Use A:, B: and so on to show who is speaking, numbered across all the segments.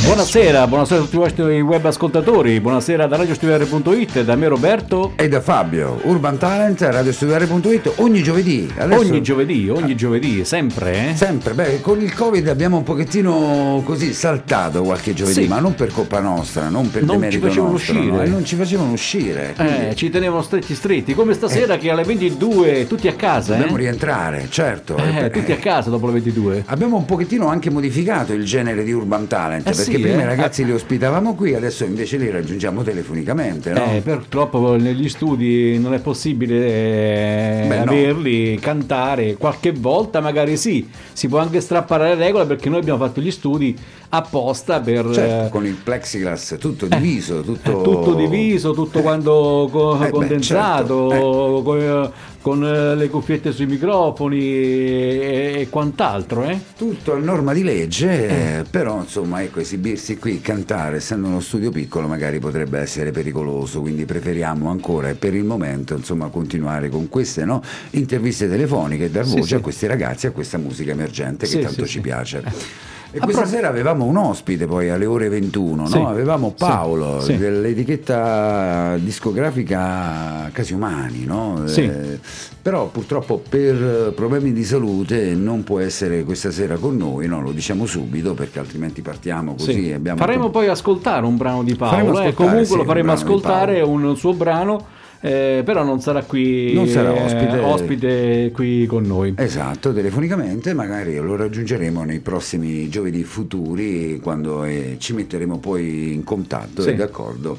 A: Buonasera, buonasera a tutti i vostri web ascoltatori, buonasera da radiostudiare.it, da me Roberto.
B: E da Fabio, Urban Talent, radiostudiare.it, ogni giovedì.
A: Adesso... Ogni giovedì, ogni giovedì, sempre, eh?
B: Sempre, beh, con il Covid abbiamo un pochettino così saltato qualche giovedì, sì. ma non per colpa nostra, non per
A: non ci facevano
B: nostro,
A: uscire.
B: No? Non ci facevano uscire.
A: Quindi... Eh, ci tenevano stretti stretti, come stasera eh. che alle 22 tutti a casa,
B: Dobbiamo
A: eh?
B: rientrare, certo.
A: Eh, tutti a casa dopo le 22.
B: Abbiamo un pochettino anche modificato il genere di Urban Talent, eh perché sì, prima i eh. ragazzi li ospitavamo qui, adesso invece li raggiungiamo telefonicamente. No?
A: Eh, purtroppo negli studi non è possibile Beh, averli, no. cantare, qualche volta magari sì, si può anche strappare le regole perché noi abbiamo fatto gli studi apposta per...
B: Certo, con il plexiglass tutto diviso, tutto...
A: tutto diviso, tutto quando co- eh condensato, beh, certo. Con, con, le cuffiette sui microfoni e, e quant'altro. Eh?
B: Tutto a norma di legge, eh. però insomma ecco, esibirsi qui, cantare, essendo uno studio piccolo magari potrebbe essere pericoloso, quindi preferiamo ancora e per il momento insomma continuare con queste no, interviste telefoniche e dar voce sì, a questi ragazzi, a questa musica emergente che sì, tanto ci piace. E questa pro- sera avevamo un ospite poi alle ore 21, sì, no? avevamo Paolo sì, sì. dell'etichetta discografica Casiumani, no? eh, però purtroppo per problemi di salute non può essere questa sera con noi, no? lo diciamo subito perché altrimenti partiamo così.
A: Faremo tutto... poi ascoltare un brano di Paolo, eh? comunque lo faremo ascoltare un suo brano eh, però non sarà qui
B: non sarà ospite.
A: Eh, ospite. qui con noi.
B: Esatto, telefonicamente magari lo raggiungeremo nei prossimi giovedì futuri quando eh, ci metteremo poi in contatto sì. e d'accordo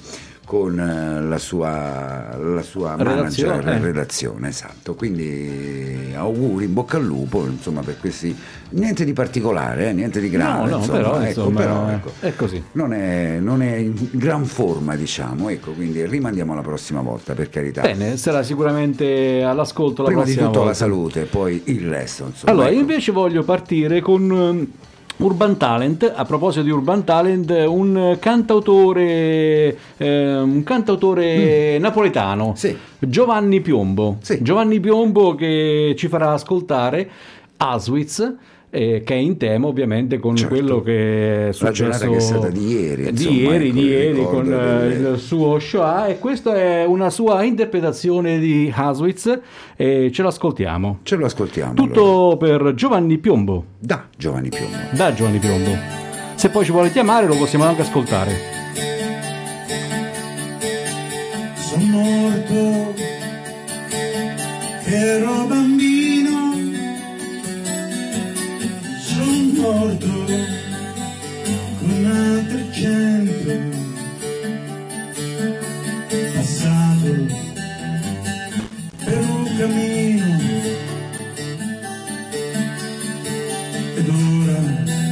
B: con eh, la sua, la sua
A: redazione,
B: manager eh. redazione, esatto. Quindi auguri, in bocca al lupo, insomma, per questi niente di particolare, eh, niente di grave,
A: no, no,
B: insomma,
A: però,
B: ecco,
A: insomma,
B: però ecco,
A: è così.
B: Non è, non è, in gran forma, diciamo, ecco, quindi rimandiamo la prossima volta, per carità.
A: Bene, sarà sicuramente all'ascolto la
B: Prima
A: prossima
B: di tutto
A: volta.
B: la salute, poi il resto, insomma.
A: Allora,
B: ecco.
A: invece voglio partire con Urban Talent, a proposito di Urban Talent, un cantautore, eh, un cantautore mm. napoletano,
B: sì.
A: Giovanni Piombo.
B: Sì.
A: Giovanni Piombo che ci farà ascoltare Auschwitz eh, che è in tema ovviamente con
B: certo.
A: quello che è successo
B: la che è stata di ieri,
A: di ieri,
B: ecco,
A: di ieri con
B: delle...
A: il suo Shoah e questa è una sua interpretazione di Auschwitz e ce l'ascoltiamo.
B: Ce lo ascoltiamo.
A: Tutto
B: allora.
A: per Giovanni Piombo.
B: Da Giovanni Piombo.
A: Da Giovanni Piombo. Se poi ci vuole chiamare lo possiamo anche ascoltare.
C: Sono morto che ero morto con altre cento passato per un cammino. Ed ora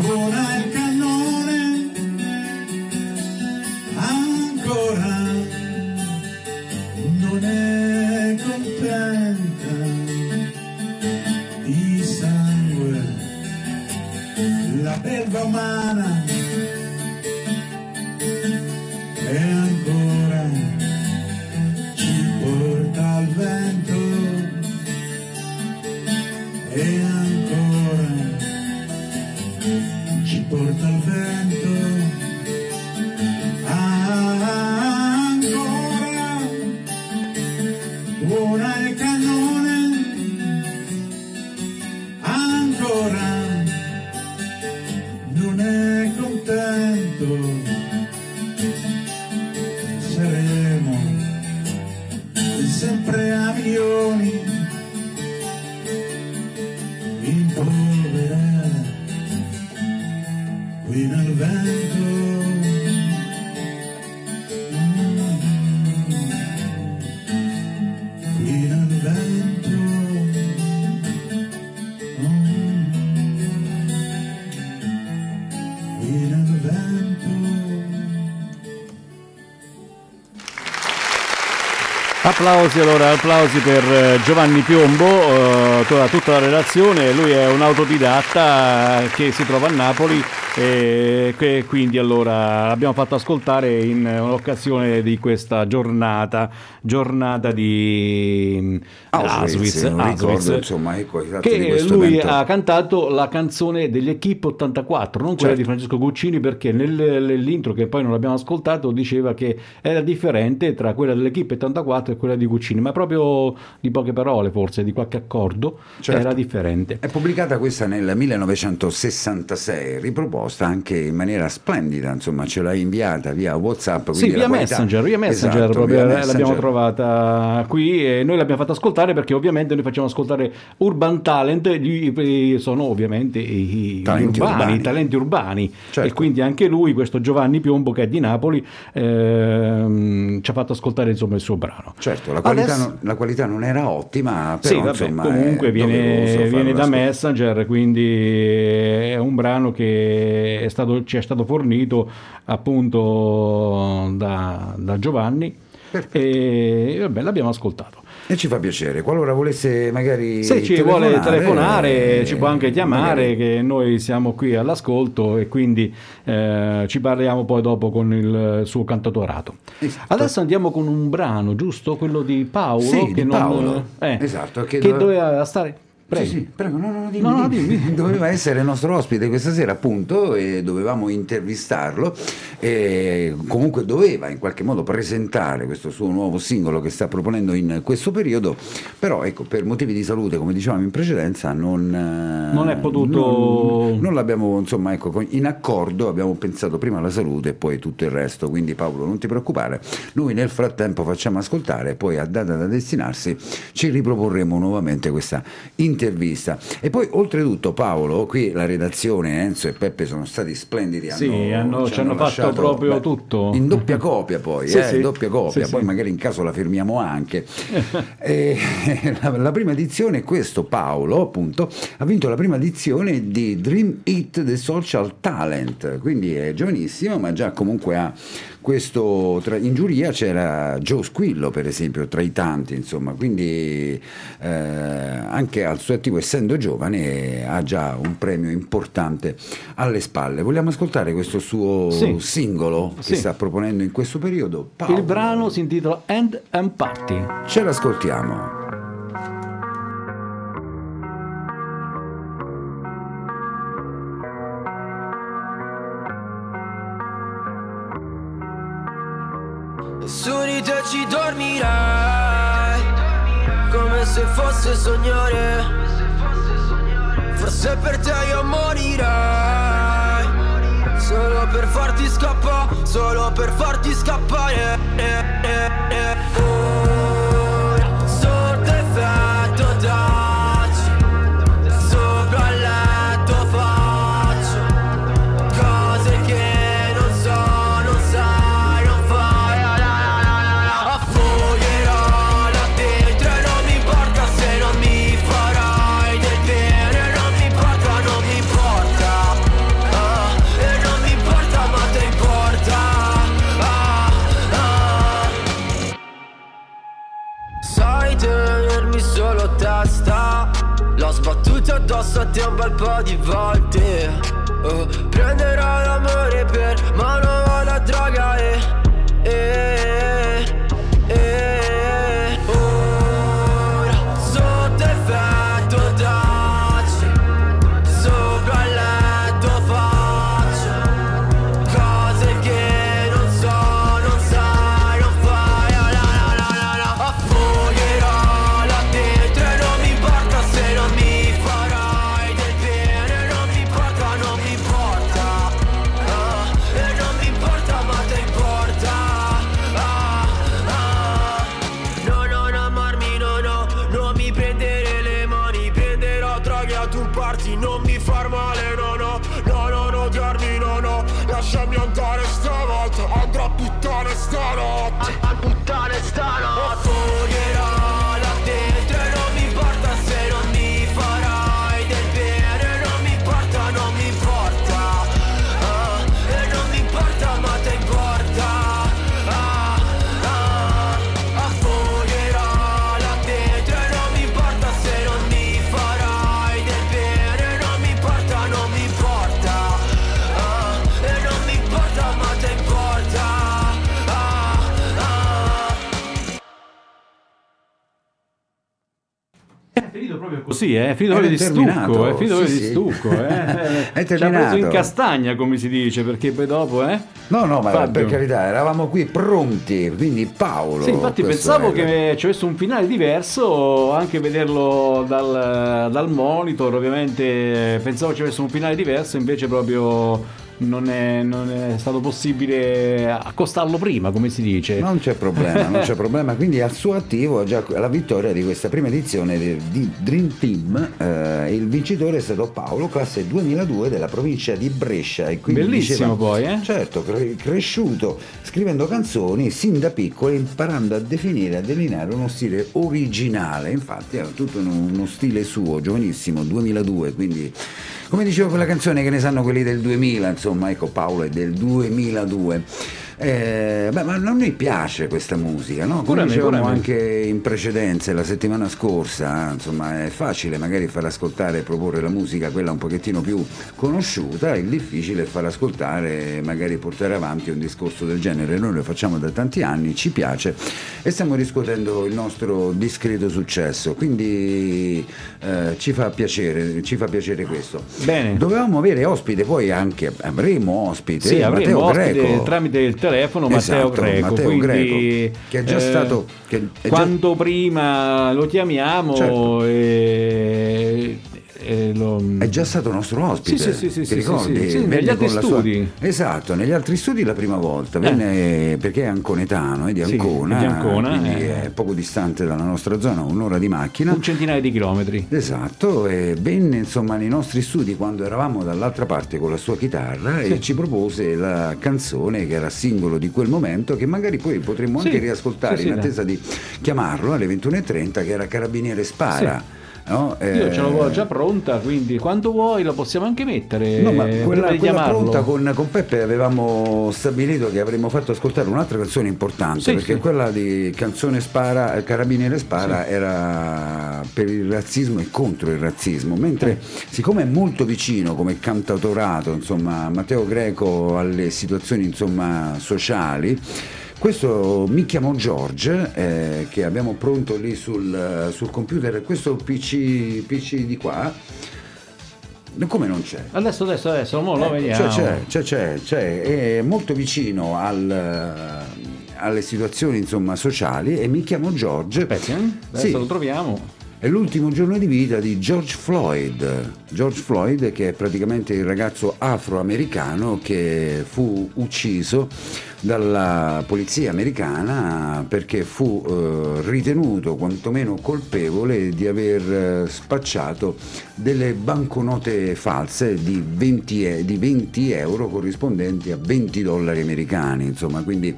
C: tuona il
A: Applausi allora, applausi per eh, Giovanni Piombo, eh, tutta, tutta la relazione, lui è un autodidatta che si trova a Napoli e quindi allora l'abbiamo fatto ascoltare in un'occasione di questa giornata, giornata di
B: Auschwitz, non ricordo, insomma, ecco,
A: che lui
B: evento.
A: ha cantato la canzone degli Equipe 84, non quella
B: Certo.
A: di Francesco Guccini perché nel- nell'intro che poi non abbiamo ascoltato diceva che era differente tra quella dell'Equipe 84 e quella di Guccini, ma proprio di poche parole forse, di qualche accordo
B: Certo.
A: era differente.
B: È pubblicata questa nel 1966, riproposta anche in maniera splendida, insomma ce l'hai inviata via Whatsapp.
A: Sì, via
B: qualità-
A: Messenger, via Messenger,
B: Esatto,
A: proprio,
B: via
A: eh,
B: Messenger.
A: l'abbiamo trovata qui e noi l'abbiamo fatta ascoltare perché ovviamente noi facciamo ascoltare Urban Talent, gli- sono ovviamente i,
B: Talenti
A: urbani,
B: urbani.
A: i talenti urbani
B: Certo.
A: e quindi anche lui, questo Giovanni Piombo che è di Napoli, ehm, ci ha fatto ascoltare insomma il suo brano.
B: Certo, la qualità,
A: Adesso-
B: non, la qualità non era ottima, però
A: sì, vabbè,
B: insomma
A: comunque viene, viene da. Messenger, quindi è un brano che è stato- ci è stato fornito appunto da, da Giovanni
B: Perfetto.
A: e vabbè, l'abbiamo ascoltato.
B: E ci fa piacere, qualora volesse magari
A: Se ci vuole telefonare,
B: eh,
A: ci può anche chiamare,
B: magari-
A: che noi siamo qui all'ascolto e quindi eh, ci parliamo poi dopo con il suo cantatorato.
B: Esatto.
A: Adesso andiamo con un brano, giusto? Quello di Paolo.
B: Sì,
A: che
B: di
A: non-
B: Paolo.
A: eh,
B: Esatto, che
A: che,
B: dove-
A: doveva stare. Prego.
B: Sì, sì, prego, no, no, dimmi,
A: No, no,
B: dimmi.
A: dimmi.
B: Doveva essere il nostro ospite questa sera, appunto, e dovevamo intervistarlo. E comunque doveva in qualche modo presentare questo suo nuovo singolo che sta proponendo in questo periodo. Però, ecco, per motivi di salute, come dicevamo in precedenza, non, eh,
A: Non è potuto-
B: Non, non l'abbiamo, insomma, ecco, in accordo. Abbiamo pensato prima alla salute e poi tutto il resto. Quindi, Paolo, non ti preoccupare. Noi nel frattempo facciamo ascoltare, poi a data da destinarsi ci riproporremo nuovamente questa intervista. E poi, oltretutto, Paolo, qui la redazione, Enzo e Peppe sono stati splendidi.
A: Sì, hanno- ci hanno fatto proprio tutto.
B: In doppia copia, poi,
A: Sì,
B: eh,
A: sì.
B: in doppia copia.
A: Sì,
B: poi magari in caso la firmiamo anche. E la, la prima edizione, questo Paolo, appunto, ha vinto la prima edizione di Dream It The Social Talent. Quindi è giovanissimo, ma già comunque ha questo. tra- in giuria c'era Joe Squillo, per esempio, tra i tanti, insomma. Quindi eh, anche al suo attivo, essendo giovane, ha già un premio importante alle spalle. Vogliamo ascoltare questo suo
A: Sì.
B: singolo che
A: Sì.
B: sta proponendo in questo periodo? Paolo.
A: Il brano si intitola End and Party.
B: Ce l'ascoltiamo.
D: Su di te ci dormirai Come se fosse sognare Forse per te io morirai. Solo per farti scappare Solo per farti scappare. Eh, eh, eh, oh. Te un bel po' di volte. Oh, Prenderò l'amore per mano la droga e, e,
A: così, eh? proprio di stucco, finito proprio
B: sì,
A: di
B: sì.
A: stucco, eh?
B: È terminato.
A: preso in castagna, come si dice, perché poi dopo, eh?
B: No, no, ma
A: Fabio.
B: per carità, eravamo qui pronti, quindi Paolo.
A: Sì, infatti pensavo che ci avesse un finale diverso, anche vederlo dal, dal monitor, ovviamente pensavo ci avesse un finale diverso, invece proprio non è, non è stato possibile accostarlo prima, come si dice.
B: Non c'è problema, non c'è problema. Quindi al suo attivo già la vittoria di questa prima edizione di, Dream Team. eh, il vincitore è stato Paolo, classe 2002 della provincia di Brescia. E quindi
A: Bellissimo
B: diceva-
A: poi, eh?
B: Certo, cre- cresciuto scrivendo canzoni sin da piccolo, imparando a definire, a delineare uno stile originale. Infatti era tutto uno, uno stile suo, giovanissimo, 2002. Quindi, come dicevo, quella canzone che ne sanno quelli del 2000, insomma, ecco Paolo è del 2002. Eh, beh, ma a noi piace questa musica, no? Come dicevamo anche in precedenza, la settimana scorsa, eh, insomma, è facile magari far ascoltare e proporre la musica, quella un pochettino più conosciuta, il difficile è far ascoltare e magari portare avanti un discorso del genere. Noi lo facciamo da tanti anni, ci piace e stiamo riscuotendo il nostro discreto successo, quindi eh, ci fa piacere, ci fa piacere questo.
A: Bene.
B: Dovevamo avere ospite, poi anche avremo ospite
A: Sì,
B: Matteo
A: avremo ospite
B: Greco.
A: tramite il telefono Matteo
B: Esatto,
A: Greco,
B: Matteo
A: quindi,
B: Greco, che è già
A: eh,
B: stato- è già-
A: quanto prima lo chiamiamo
B: Certo.
A: e, e lo...
B: È già stato nostro ospite,
A: Sì, sì, sì, sì,
B: ti
A: sì,
B: ricordi?
A: sì, negli altri
B: la sua-
A: studi.
B: Esatto, negli altri studi la prima volta, venne perché è anconetano, è di
A: Sì,
B: Ancona,
A: è di Ancona, eh.
B: è poco distante dalla nostra zona, un'ora di macchina.
A: un centinaio di chilometri.
B: Esatto, e venne insomma nei nostri studi quando eravamo dall'altra parte con la sua chitarra e ci propose la canzone che era singolo di quel momento che magari poi potremmo anche riascoltare in attesa di chiamarlo alle 21.30 che era Carabiniere Spara. No?
A: Io ce
B: Eh,
A: già pronta, quindi quando vuoi la possiamo anche mettere.
B: No, ma quella, quella pronta con, con Peppe avevamo stabilito che avremmo fatto ascoltare un'altra canzone importante
A: Sì,
B: perché
A: sì.
B: quella di Canzone Spara, eh, Carabiniere Spara era per il razzismo e contro il razzismo, mentre siccome è molto vicino come cantautorato, insomma, Matteo Greco alle situazioni insomma, sociali. Questo mi chiamo George, eh, che abbiamo pronto lì sul, sul computer, questo PC, PC di qua, come non c'è?
A: Adesso, adesso, adesso, mo lo
B: Ecco,
A: vediamo.
B: C'è, c'è, c'è, c'è, è molto vicino al, alle situazioni insomma, sociali e mi chiamo George.
A: Aspetti, eh? Adesso
B: Sì.
A: lo troviamo.
B: È l'ultimo giorno di vita di George Floyd. George Floyd che è praticamente il ragazzo afroamericano che fu ucciso dalla polizia americana perché fu eh, ritenuto quantomeno colpevole di aver eh, spacciato delle banconote false di 20, e- di 20 euro corrispondenti a 20 dollari americani. Insomma, quindi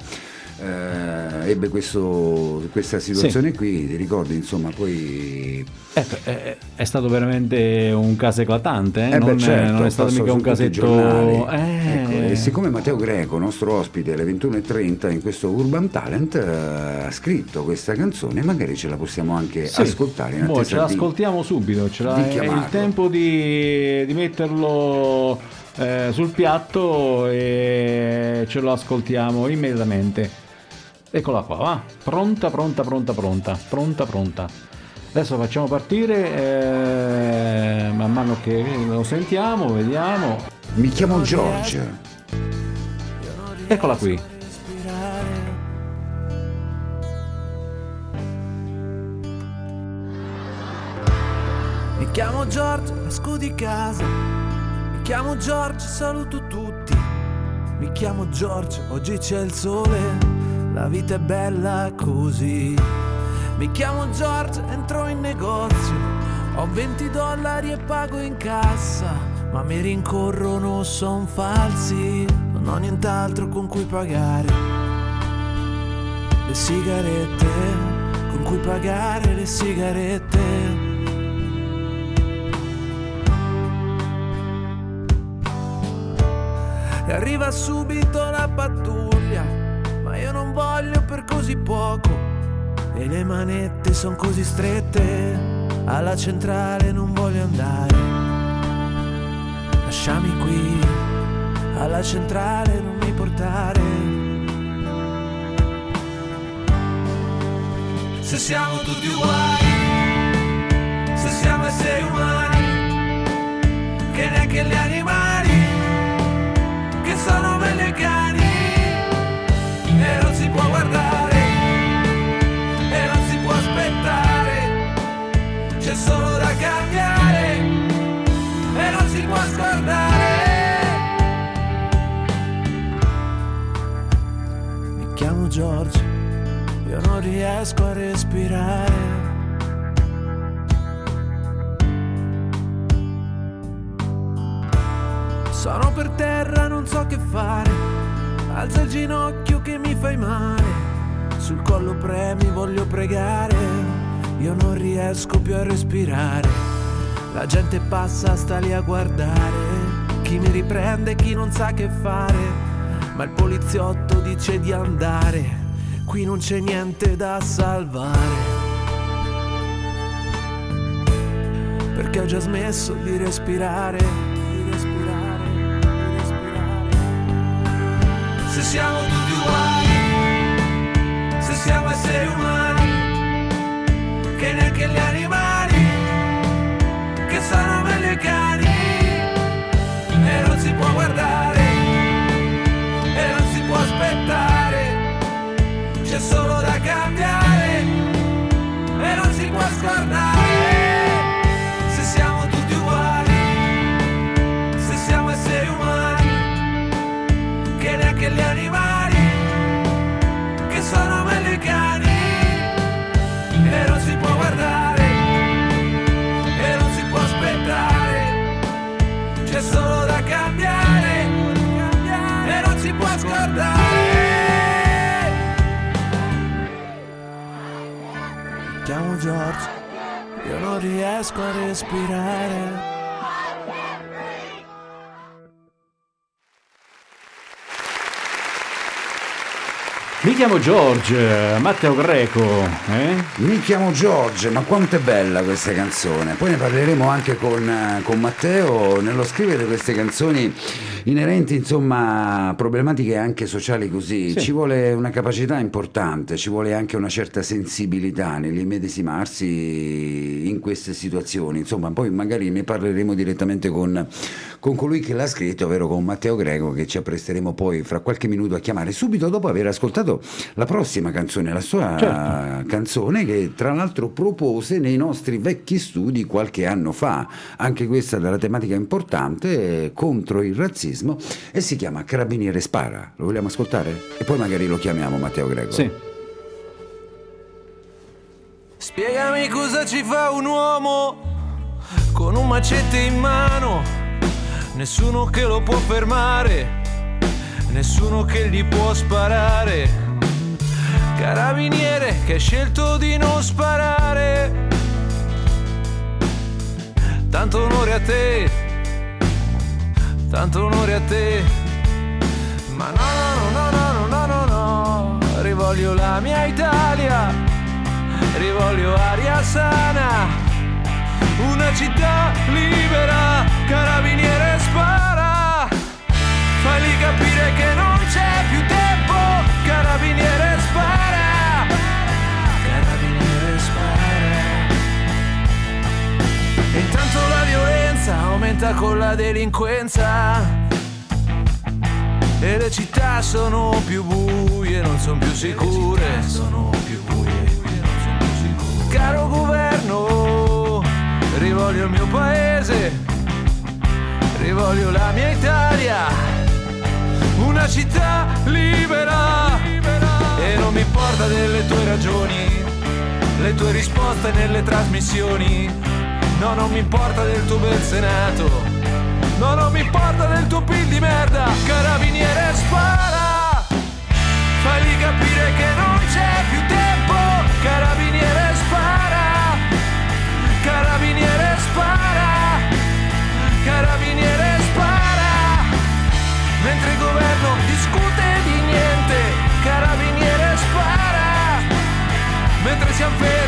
B: eh, ebbe questo- questa situazione qui, ti ricordi? Insomma, poi
A: Eh, eh, è stato veramente un caso eclatante, eh?
B: Eh beh,
A: non,
B: certo,
A: non è stato
B: passò
A: mica un casetto. Eh,
B: Ecco, e siccome Matteo Greco, nostro ospite alle 21.30 in questo Urban Talent, eh, ha scritto questa canzone, magari ce la possiamo anche
A: sì.
B: ascoltare in
A: Boh, ce
B: attesa di...
A: l'ascoltiamo subito, ce
B: di
A: è il tempo di, di metterlo sul piatto e ce lo ascoltiamo immediatamente. Eccola qua, va. Pronta, pronta, pronta, pronta, pronta, pronta. Adesso facciamo partire, eh, man mano che lo sentiamo, vediamo.
B: Mi chiamo George.
A: Eccola qui.
E: Mi chiamo George, esco di casa. Mi chiamo George, saluto tutti. Mi chiamo George, oggi c'è il sole. La vita è bella così. Mi chiamo George, entro in negozio. Ho 20 dollari e pago in cassa. Ma mi rincorrono, son falsi. Non ho nient'altro con cui pagare. Le sigarette, con cui pagare le sigarette. E arriva subito la non voglio per così poco. E le manette sono così strette, alla centrale non voglio andare. Lasciami qui, alla centrale non mi portare. Se siamo tutti uguali, se siamo esseri umani, che neanche gli animali che sono meglio i cani e si può guardare e non si può aspettare. C'è solo da cambiare e non si può scordare. Mi chiamo George io non riesco a respirare. Sono per terra, non so che fare. Alza il ginocchio che mi fai male. Sul collo premi, voglio pregare. Io non riesco più a respirare. La gente passa, sta lì a guardare. Chi mi riprende, chi non sa che fare. Ma il poliziotto dice di andare. Qui non c'è niente da salvare. Perché ho già smesso di respirare. Respirare, respirare. Se siamo tutti se siamo esseri umani, George, io non riesco a respirare.
A: Chiamo George, Matteo Greco, eh?
B: Mi chiamo George, ma quanto è bella questa canzone. Poi ne parleremo anche con, con Matteo nello scrivere queste canzoni inerenti insomma a problematiche anche sociali così.
A: Sì.
B: Ci vuole una capacità importante, ci vuole anche una certa sensibilità nell'immedesimarsi in queste situazioni. Insomma, poi magari ne parleremo direttamente con, con colui che l'ha scritto, ovvero con Matteo Greco, che ci appresteremo poi fra qualche minuto a chiamare, subito dopo aver ascoltato la prossima canzone, la sua
A: Certo.
B: canzone che tra l'altro propose nei nostri vecchi studi qualche anno fa, anche questa della tematica importante, contro il razzismo, e si chiama Carabiniere Spara. Lo vogliamo ascoltare? E poi magari lo chiamiamo Matteo Greco.
A: Sì.
E: Spiegami cosa ci fa un uomo con un macete in mano, nessuno che lo può fermare, nessuno che gli può sparare carabiniere che ha scelto di non sparare. Tanto onore a te, tanto onore a te, ma no, no, no, no, no, no, no, no. rivoglio la mia Italia, rivoglio aria sana, una città libera, carabiniere spara, fagli capire che non c'è più tempo, carabiniere violenza aumenta con la delinquenza. E le città sono più buie, non sono più sicure. Sono più buie, sono più sicure. Caro governo, rivoglio il mio paese, rivoglio la mia Italia, una città libera. E non mi importa delle tue ragioni, le tue risposte nelle trasmissioni. No, non mi importa del tuo bel senato. No, non mi importa del tuo pil di merda, carabiniere spara. Fagli capire che non c'è più tempo, carabiniere spara. Carabiniere spara. Carabiniere spara. Mentre il governo discute di niente, carabiniere spara. Mentre siamo fermi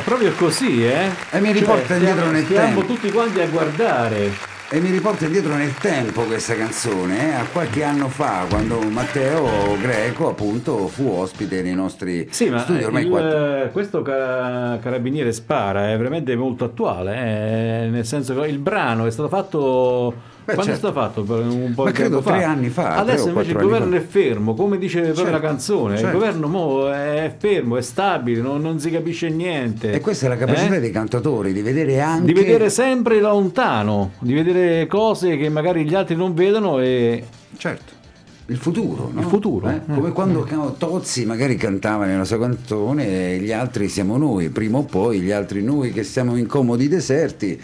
A: È proprio così, eh?
B: E mi riporta
A: Cioè,
B: indietro
A: stiamo-
B: nel tempo.
A: tutti quanti a guardare.
B: E mi riporta indietro nel tempo questa canzone, eh, a qualche anno fa, quando Matteo Greco appunto fu ospite nei nostri
A: Sì, ma
B: studi
A: eh,
B: ormai
A: il-
B: quattro.
A: questo cara- carabiniere spara è veramente molto attuale, eh, nel senso che il brano è stato fatto.
B: Beh,
A: quando
B: certo.
A: è stato fatto? Per Un po'
B: Ma
A: di
B: credo
A: tempo fa.
B: tre anni fa, tre o
A: Adesso invece il
B: anni
A: governo
B: fa.
A: è fermo, come dice
B: Certo,
A: la canzone.
B: certo.
A: Il governo mo è fermo, è stabile, non, non si capisce niente.
B: E questa è la capacità
A: Eh?
B: dei cantatori di vedere anche
A: Di vedere sempre lontano, di vedere cose che magari gli altri non vedono e
B: certo il futuro, no?
A: Il futuro.
B: Eh? come quando ca- Tozzi magari cantava nella sua canzone gli altri siamo noi, prima o poi gli altri noi che siamo in comodi deserti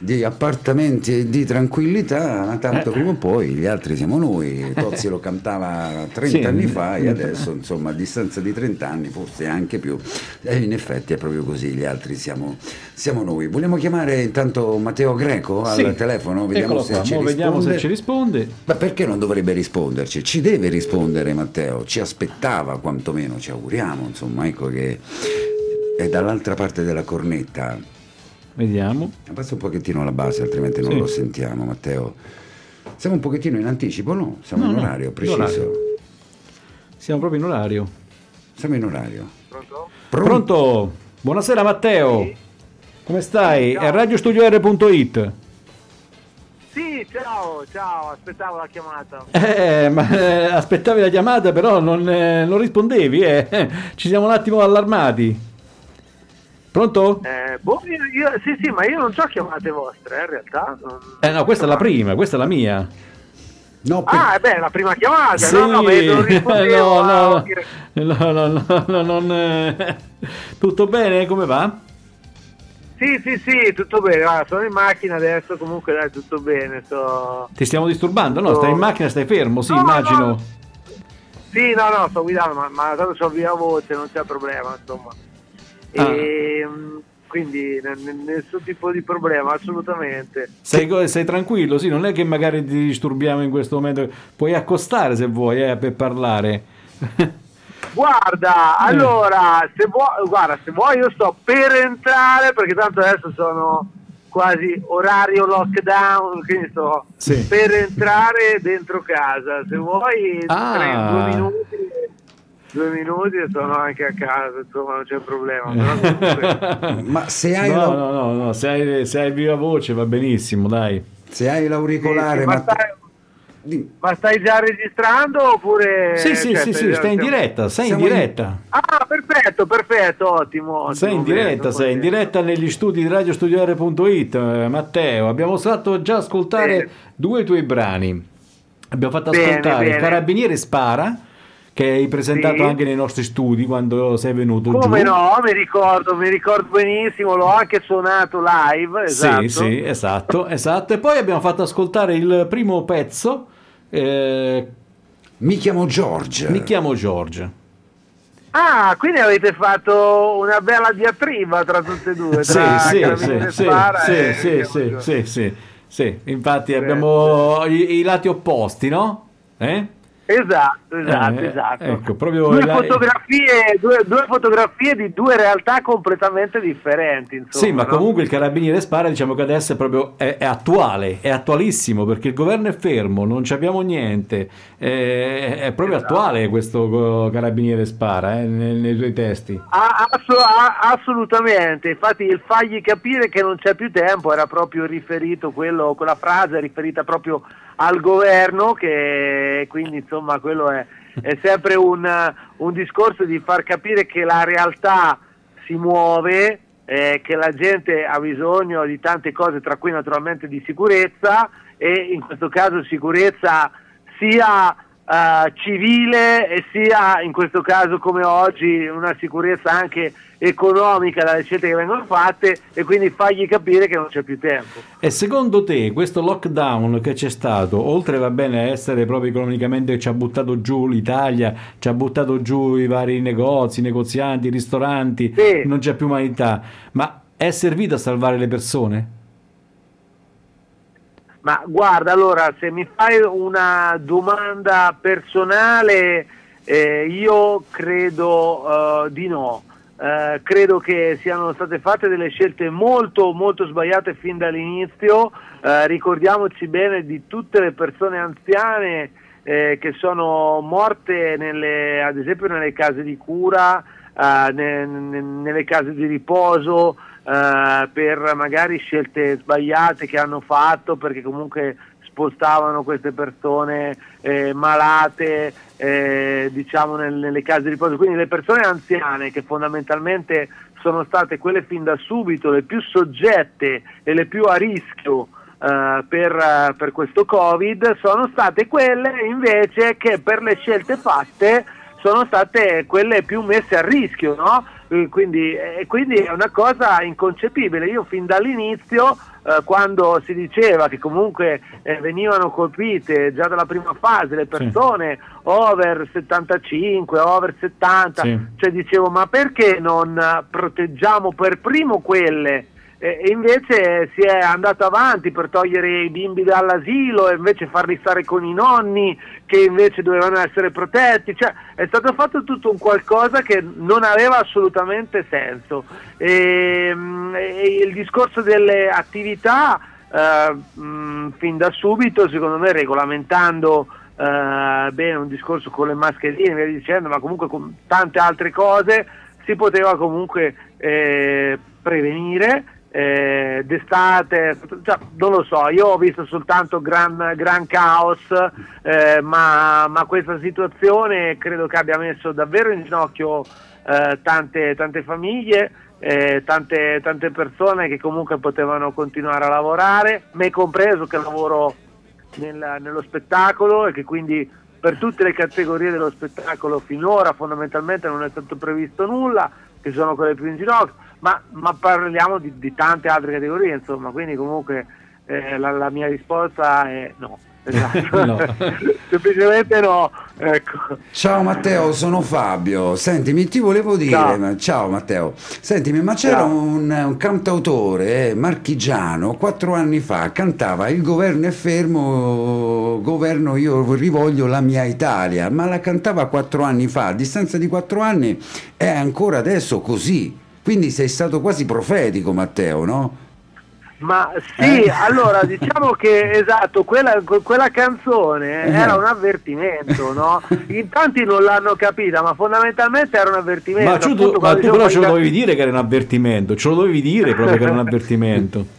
B: di appartamenti e di tranquillità, ma tanto
A: Eh.
B: prima o poi gli altri siamo noi. Tozzi lo cantava 30
A: Sì.
B: anni fa e adesso, insomma, a distanza di 30 anni, forse anche più. E in effetti è proprio così, gli altri siamo, siamo noi. Vogliamo chiamare intanto Matteo Greco al
A: Sì.
B: telefono? Vediamo se
A: vediamo se ci risponde.
B: Ma perché non dovrebbe risponderci? Ci deve rispondere Matteo, ci aspettava quantomeno, ci auguriamo, insomma, ecco che è dall'altra parte della cornetta.
A: Vediamo.
B: Abbassa un pochettino la base, altrimenti non
A: Sì.
B: lo sentiamo, Matteo. Siamo un pochettino in anticipo, no? Siamo in
A: No, no,
B: orario
A: in
B: preciso.
A: orario. Siamo proprio in orario.
B: Siamo in orario.
F: Pronto?
A: Pronto? Buonasera Matteo.
F: Sì.
A: Come stai?
F: Ciao.
A: È radiostudio.it.
F: Sì, ciao, ciao, aspettavo la chiamata.
A: Eh, ma eh, aspettavi la chiamata, però non, eh, non rispondevi, eh. Ci siamo un attimo allarmati. Pronto?
F: Eh, boh, io, io- sì, sì, ma io non ho chiamate vostre, eh, in realtà. non-
A: Eh no, questa è la prima, questa è la mia.
B: No, per-
F: Ah, eh beh, la prima chiamata,
A: Sì.
F: no, no, ma io non rispondevo.
A: no, no,
F: ah,
A: no, no, no, no, no, non, eh. Tutto bene? Come va?
F: Sì, sì, sì, tutto bene, guarda, sono in macchina adesso, comunque dai, tutto bene, sto...
A: Ti stiamo disturbando? No, stai in macchina, stai fermo, sì,
F: No,
A: immagino.
F: no. Sì, no, no, sto guidando, ma, ma tanto c'ho via voce, non c'è problema, insomma.
A: Ah.
F: E, mm, quindi nessun tipo di problema, assolutamente.
A: Sei, sei tranquillo, sì, non è che magari ti disturbiamo in questo momento. Puoi accostare se vuoi eh, per parlare.
F: Guarda,
A: Mm.
F: allora, se vuoi, guarda, se vuoi io sto per entrare perché tanto adesso sono quasi orario lockdown, quindi sto
A: Sì.
F: per entrare dentro casa. Se vuoi,
A: Ah.
F: tre- due minuti, due minuti e sono anche a casa, insomma, non c'è problema. Comunque-
B: ma se hai,
A: No,
B: la-
A: no, no, no, se hai, se hai viva voce va benissimo, dai.
B: se hai l'auricolare,
F: Sì, sì, ma,
B: ma-
F: stai, ma stai già registrando oppure...
A: Sì, sì,
F: cioè,
A: sì, sì, stai in diretta, sei in
B: siamo in-
A: diretta.
F: Ah, perfetto, perfetto, ottimo. ottimo
A: Sei in
F: bene,
A: diretta, sei in diretta negli studi di radiostudiare.it, eh, Matteo. Abbiamo fatto già ascoltare
F: Bene.
A: due tuoi brani. Abbiamo fatto
F: Bene,
A: ascoltare
F: bene.
A: Carabiniere Spara, che hai presentato
F: Sì.
A: anche nei nostri studi quando sei venuto
F: Come
A: giù.
F: no, mi ricordo, mi ricordo benissimo, l'ho anche suonato live, esatto.
A: Sì, sì, esatto, esatto. E poi abbiamo fatto ascoltare il primo pezzo. eh,
B: mi chiamo George.
A: mi chiamo George.
F: Ah, quindi avete fatto una bella diatriba tra tutte e due,
A: Sì,
F: tra
A: sì, sì, sì,
F: e
A: sì, sì, sì, sì. Infatti abbiamo i, i lati opposti, no? Eh?
F: Esatto, esatto,
A: Eh,
F: esatto.
A: ecco,
F: due,
A: la-
F: fotografie, due, due fotografie di due realtà completamente differenti. Insomma,
A: Sì, ma
F: no?
A: comunque il carabiniere spara, diciamo che adesso è proprio è, è attuale, è attualissimo perché il governo è fermo, non abbiamo niente, è, è proprio
F: Esatto.
A: attuale questo eh, carabiniere spara eh, nei, nei tuoi testi.
F: Ah, asso- ah, assolutamente, infatti il fargli capire che non c'è più tempo era proprio riferito, quello, quella frase riferita proprio al governo, che quindi insomma quello è, è sempre un, un discorso di far capire che la realtà si muove, eh, che la gente ha bisogno di tante cose, tra cui naturalmente di sicurezza e in questo caso sicurezza sia eh, civile e sia in questo caso come oggi una sicurezza anche economica dalle scelte che vengono fatte e quindi fargli capire che non c'è più tempo.
A: E secondo te questo lockdown che c'è stato, oltre va bene a essere proprio economicamente ci ha buttato giù l'Italia, ci ha buttato giù i vari negozi, negozianti, i ristoranti,
F: Sì.
A: non c'è più umanità, ma è servito a salvare le persone?
F: Ma guarda, allora, se mi fai una domanda personale, eh, io credo eh, di no. Eh, credo che siano state fatte delle scelte molto, molto sbagliate fin dall'inizio. Eh, ricordiamoci bene di tutte le persone anziane eh, che sono morte, nelle, ad esempio, nelle case di cura, eh, ne- ne- nelle case di riposo, eh, per magari scelte sbagliate che hanno fatto perché comunque spostavano queste persone eh, malate eh, diciamo nel- nelle case di riposo quindi le persone anziane che fondamentalmente sono state quelle fin da subito le più soggette e le più a rischio eh, per, eh, per questo covid sono state quelle invece che per le scelte fatte sono state quelle più messe a rischio, no? Eh, Quindi, eh, quindi è una cosa inconcepibile. Io fin dall'inizio, eh, quando si diceva che comunque eh, venivano colpite già dalla prima fase le persone over 75, over 70,
A: Sì.
F: cioè dicevo ma perché non eh, proteggiamo per primo quelle? E invece si è andato avanti per togliere i bimbi dall'asilo e invece farli stare con i nonni che invece dovevano essere protetti, cioè è stato fatto tutto un qualcosa che non aveva assolutamente senso. E, mm, e il discorso delle attività eh, mh, fin da subito, secondo me regolamentando eh, bene un discorso con le mascherine, via dicendo, ma comunque con tante altre cose, si poteva comunque eh, prevenire. Eh, d'estate, cioè, non lo so, io ho visto soltanto gran, gran caos, eh, ma, ma questa situazione credo che abbia messo davvero in ginocchio eh, tante, tante famiglie, eh, tante, tante persone che comunque potevano continuare a lavorare, me compreso che lavoro nel- nello spettacolo e che quindi per tutte le categorie dello spettacolo finora fondamentalmente non è stato previsto nulla, che sono quelle più in ginocchio, ma, ma parliamo di, di tante altre categorie, insomma, quindi comunque eh, la, la mia risposta è no. Esatto.
A: No.
F: Semplicemente no. Ecco.
B: Ciao Matteo, sono Fabio. Sentimi, ti volevo dire,
F: Ciao.
B: ma- ciao Matteo, sentimi, ma c'era un, un cantautore eh, marchigiano, quattro anni fa, cantava Il governo è fermo, governo io rivoglio la mia Italia, ma la cantava quattro anni fa, a distanza di quattro anni è ancora adesso così. Quindi sei stato quasi profetico Matteo, no?
F: Ma sì,
B: Eh?
F: allora diciamo che esatto, quella, que- quella canzone
B: Eh.
F: era un avvertimento, no? In tanti non l'hanno capita, ma fondamentalmente era un avvertimento.
A: Ma, tu,
F: appunto,
A: ma tu però
F: dicevo
A: ce lo dovevi dire che era un avvertimento, ce lo dovevi dire proprio che era un avvertimento.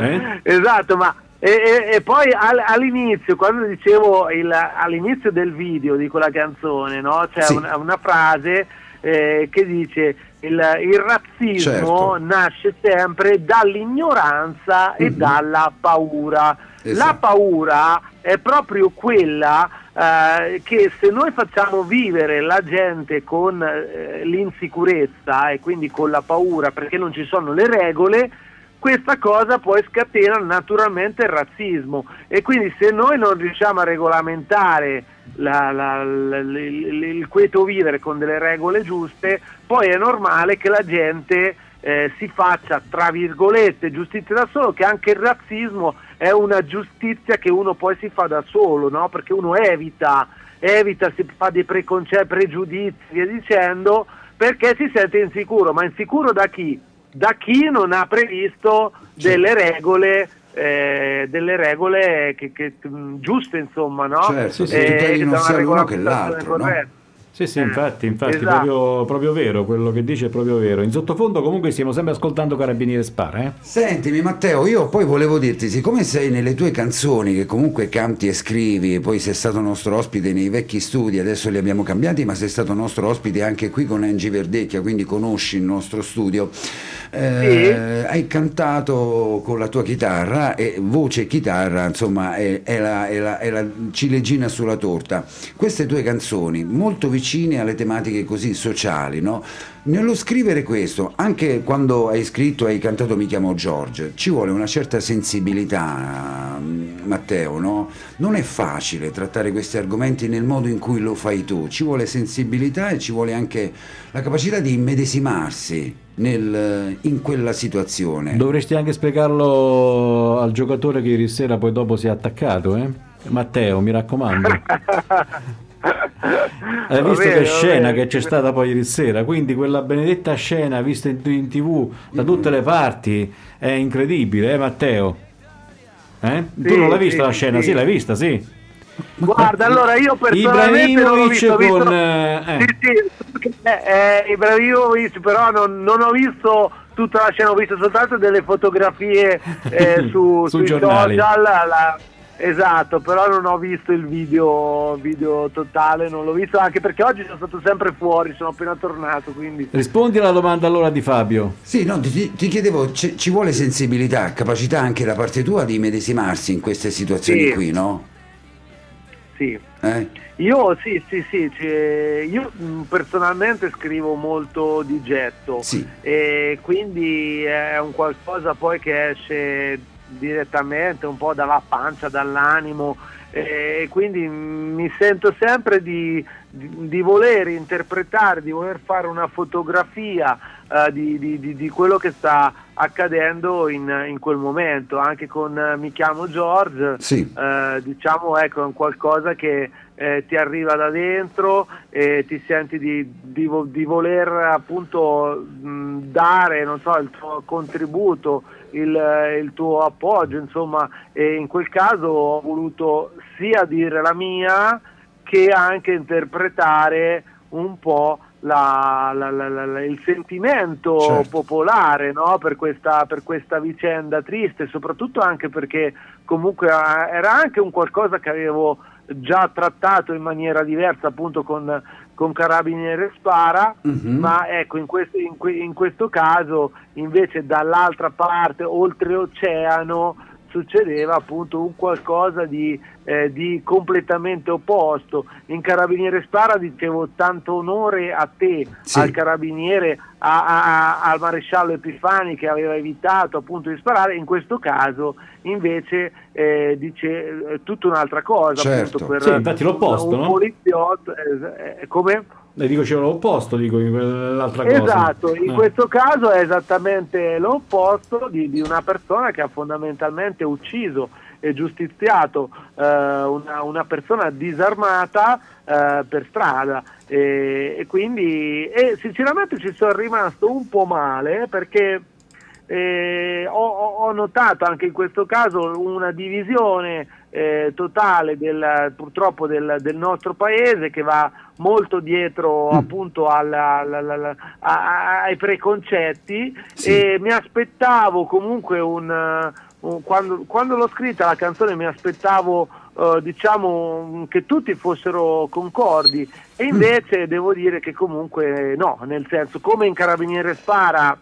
A: Eh?
F: Esatto, ma e, e- e poi al- all'inizio, quando dicevo il- all'inizio del video di quella canzone, no? c'è
B: Sì.
F: una, una frase eh, che dice il, il razzismo
B: Certo.
F: nasce sempre dall'ignoranza e
B: Mhm.
F: dalla paura. La
B: Esatto.
F: paura è proprio quella eh, che se noi facciamo vivere la gente con eh, l'insicurezza e quindi con la paura perché non ci sono le regole, questa cosa poi scatena naturalmente il razzismo e quindi se noi non riusciamo a regolamentare la- la- la- il, il- quieto vivere con delle regole giuste, poi è normale che la gente eh, si faccia, tra virgolette, giustizia da solo, che anche il razzismo è una giustizia che uno poi si fa da solo, no? perché uno evita, evita, si fa dei preconcetti, pregiudizi, via dicendo, perché si sente insicuro, ma insicuro da chi? Da chi non ha previsto delle regole, eh, delle regole che, che, mh, giuste, insomma, no?
B: Certo,
A: Sì, sì,
B: che
F: Eh, una
B: sia l'uno che l'altro, no?
A: Sì, sì,
F: Eh,
A: infatti, infatti,
F: esatto.
A: proprio, proprio vero, quello che dice è proprio vero. In sottofondo comunque stiamo sempre ascoltando Carabinieri Spara, eh?
B: Sentimi Matteo, io poi volevo dirti, siccome sei nelle tue canzoni che comunque canti e scrivi, e poi sei stato nostro ospite nei vecchi studi, adesso li abbiamo cambiati, ma sei stato nostro ospite anche qui con Angie Verdecchia, quindi conosci il nostro studio. Eh, Hai cantato con la tua chitarra e voce e chitarra, insomma, è, è la, è la- è la ciliegina sulla torta. Queste tue canzoni, molto vicine alle tematiche così sociali, no? Nello scrivere questo, anche quando hai scritto e hai cantato Mi chiamo George, ci vuole una certa sensibilità, mm, Matteo, no? Non è facile trattare questi argomenti nel modo in cui lo fai tu, ci vuole sensibilità e ci vuole anche la capacità di immedesimarsi nel- in quella situazione.
A: Dovresti anche spiegarlo al giocatore che ieri sera poi dopo si è attaccato, eh? Matteo, mi raccomando. Hai visto
F: bene,
A: che scena che c'è stata poi ieri sera? Quindi quella benedetta scena vista in, in tv da tutte le parti è incredibile, eh Matteo? Eh? tu
F: Sì,
A: non l'hai vista
F: sì,
A: la scena? Sì,
F: sì.
A: l'hai vista, sì.
F: Guarda, allora io personalmente non l'ho visto, ho visto-
A: con, eh, eh.
F: Sì, sì, eh, eh, Ibrahimovic, però non, non ho visto tutta la scena, ho visto soltanto delle fotografie eh, su,
A: Sui
F: sui
A: giornali.
F: social. la- esatto, però non ho visto il video, video totale, non l'ho visto anche perché oggi sono stato sempre fuori, sono appena tornato, quindi...
A: Rispondi alla domanda allora di Fabio.
B: Sì, no, ti, ti chiedevo, ci, ci vuole sensibilità, capacità anche da parte tua di medesimarsi in queste situazioni
F: Sì.
B: qui, no?
F: Sì.
B: Eh?
F: Io sì, sì, sì, cioè, io mh, personalmente scrivo molto di getto
B: Sì.
F: e quindi è un qualcosa poi che esce direttamente un po' dalla pancia, dall'animo e quindi mi sento sempre di, di- di voler interpretare, di voler fare una fotografia eh, di, di- quello che sta accadendo in, in quel momento. Anche con eh, Mi chiamo George,
B: Sì.
F: eh, diciamo ecco, è un qualcosa che eh, ti arriva da dentro e ti senti di, di vo- di voler appunto mh, dare non so, il tuo contributo, il, il tuo appoggio, insomma, e in quel caso ho voluto sia dire la mia che anche interpretare un po' la- la- la- la- la- il sentimento
B: Certo.
F: popolare no? per, questa, per questa vicenda triste, soprattutto anche perché comunque eh, era anche un qualcosa che avevo già trattato in maniera diversa appunto con, con Carabiniere Spara,
B: Mhm.
F: ma ecco in questo, in in questo caso invece dall'altra parte, oltreoceano, succedeva appunto un qualcosa di, eh, di completamente opposto. In Carabiniere Spara dicevo tanto onore a te,
B: Sì.
F: al carabiniere, a- a- a- al maresciallo Epifani che aveva evitato appunto di sparare, in questo caso invece eh, dice eh, tutta un'altra cosa.
B: Certo.
F: Appunto, per
A: Sì, infatti l'opposto,
F: un
A: no?
F: poliziotto, eh, eh, come?
A: Le dico c'è l'opposto, dico in quell'altra cosa.
F: Esatto, in
A: Eh.
F: questo caso è esattamente l'opposto di, di una persona che ha fondamentalmente ucciso e giustiziato eh, una, una persona disarmata eh, per strada e, e quindi e sinceramente ci sono rimasto un po' male perché eh, ho- ho notato anche in questo caso una divisione eh, totale del, purtroppo del, del nostro paese che va molto dietro appunto alla- alla- alla- a- ai preconcetti.
B: Sì.
F: e mi aspettavo comunque un, eh, un- quando, quando l'ho scritta la canzone mi aspettavo eh, diciamo che tutti fossero concordi. E invece devo dire che comunque no, nel senso come in Carabiniere Spara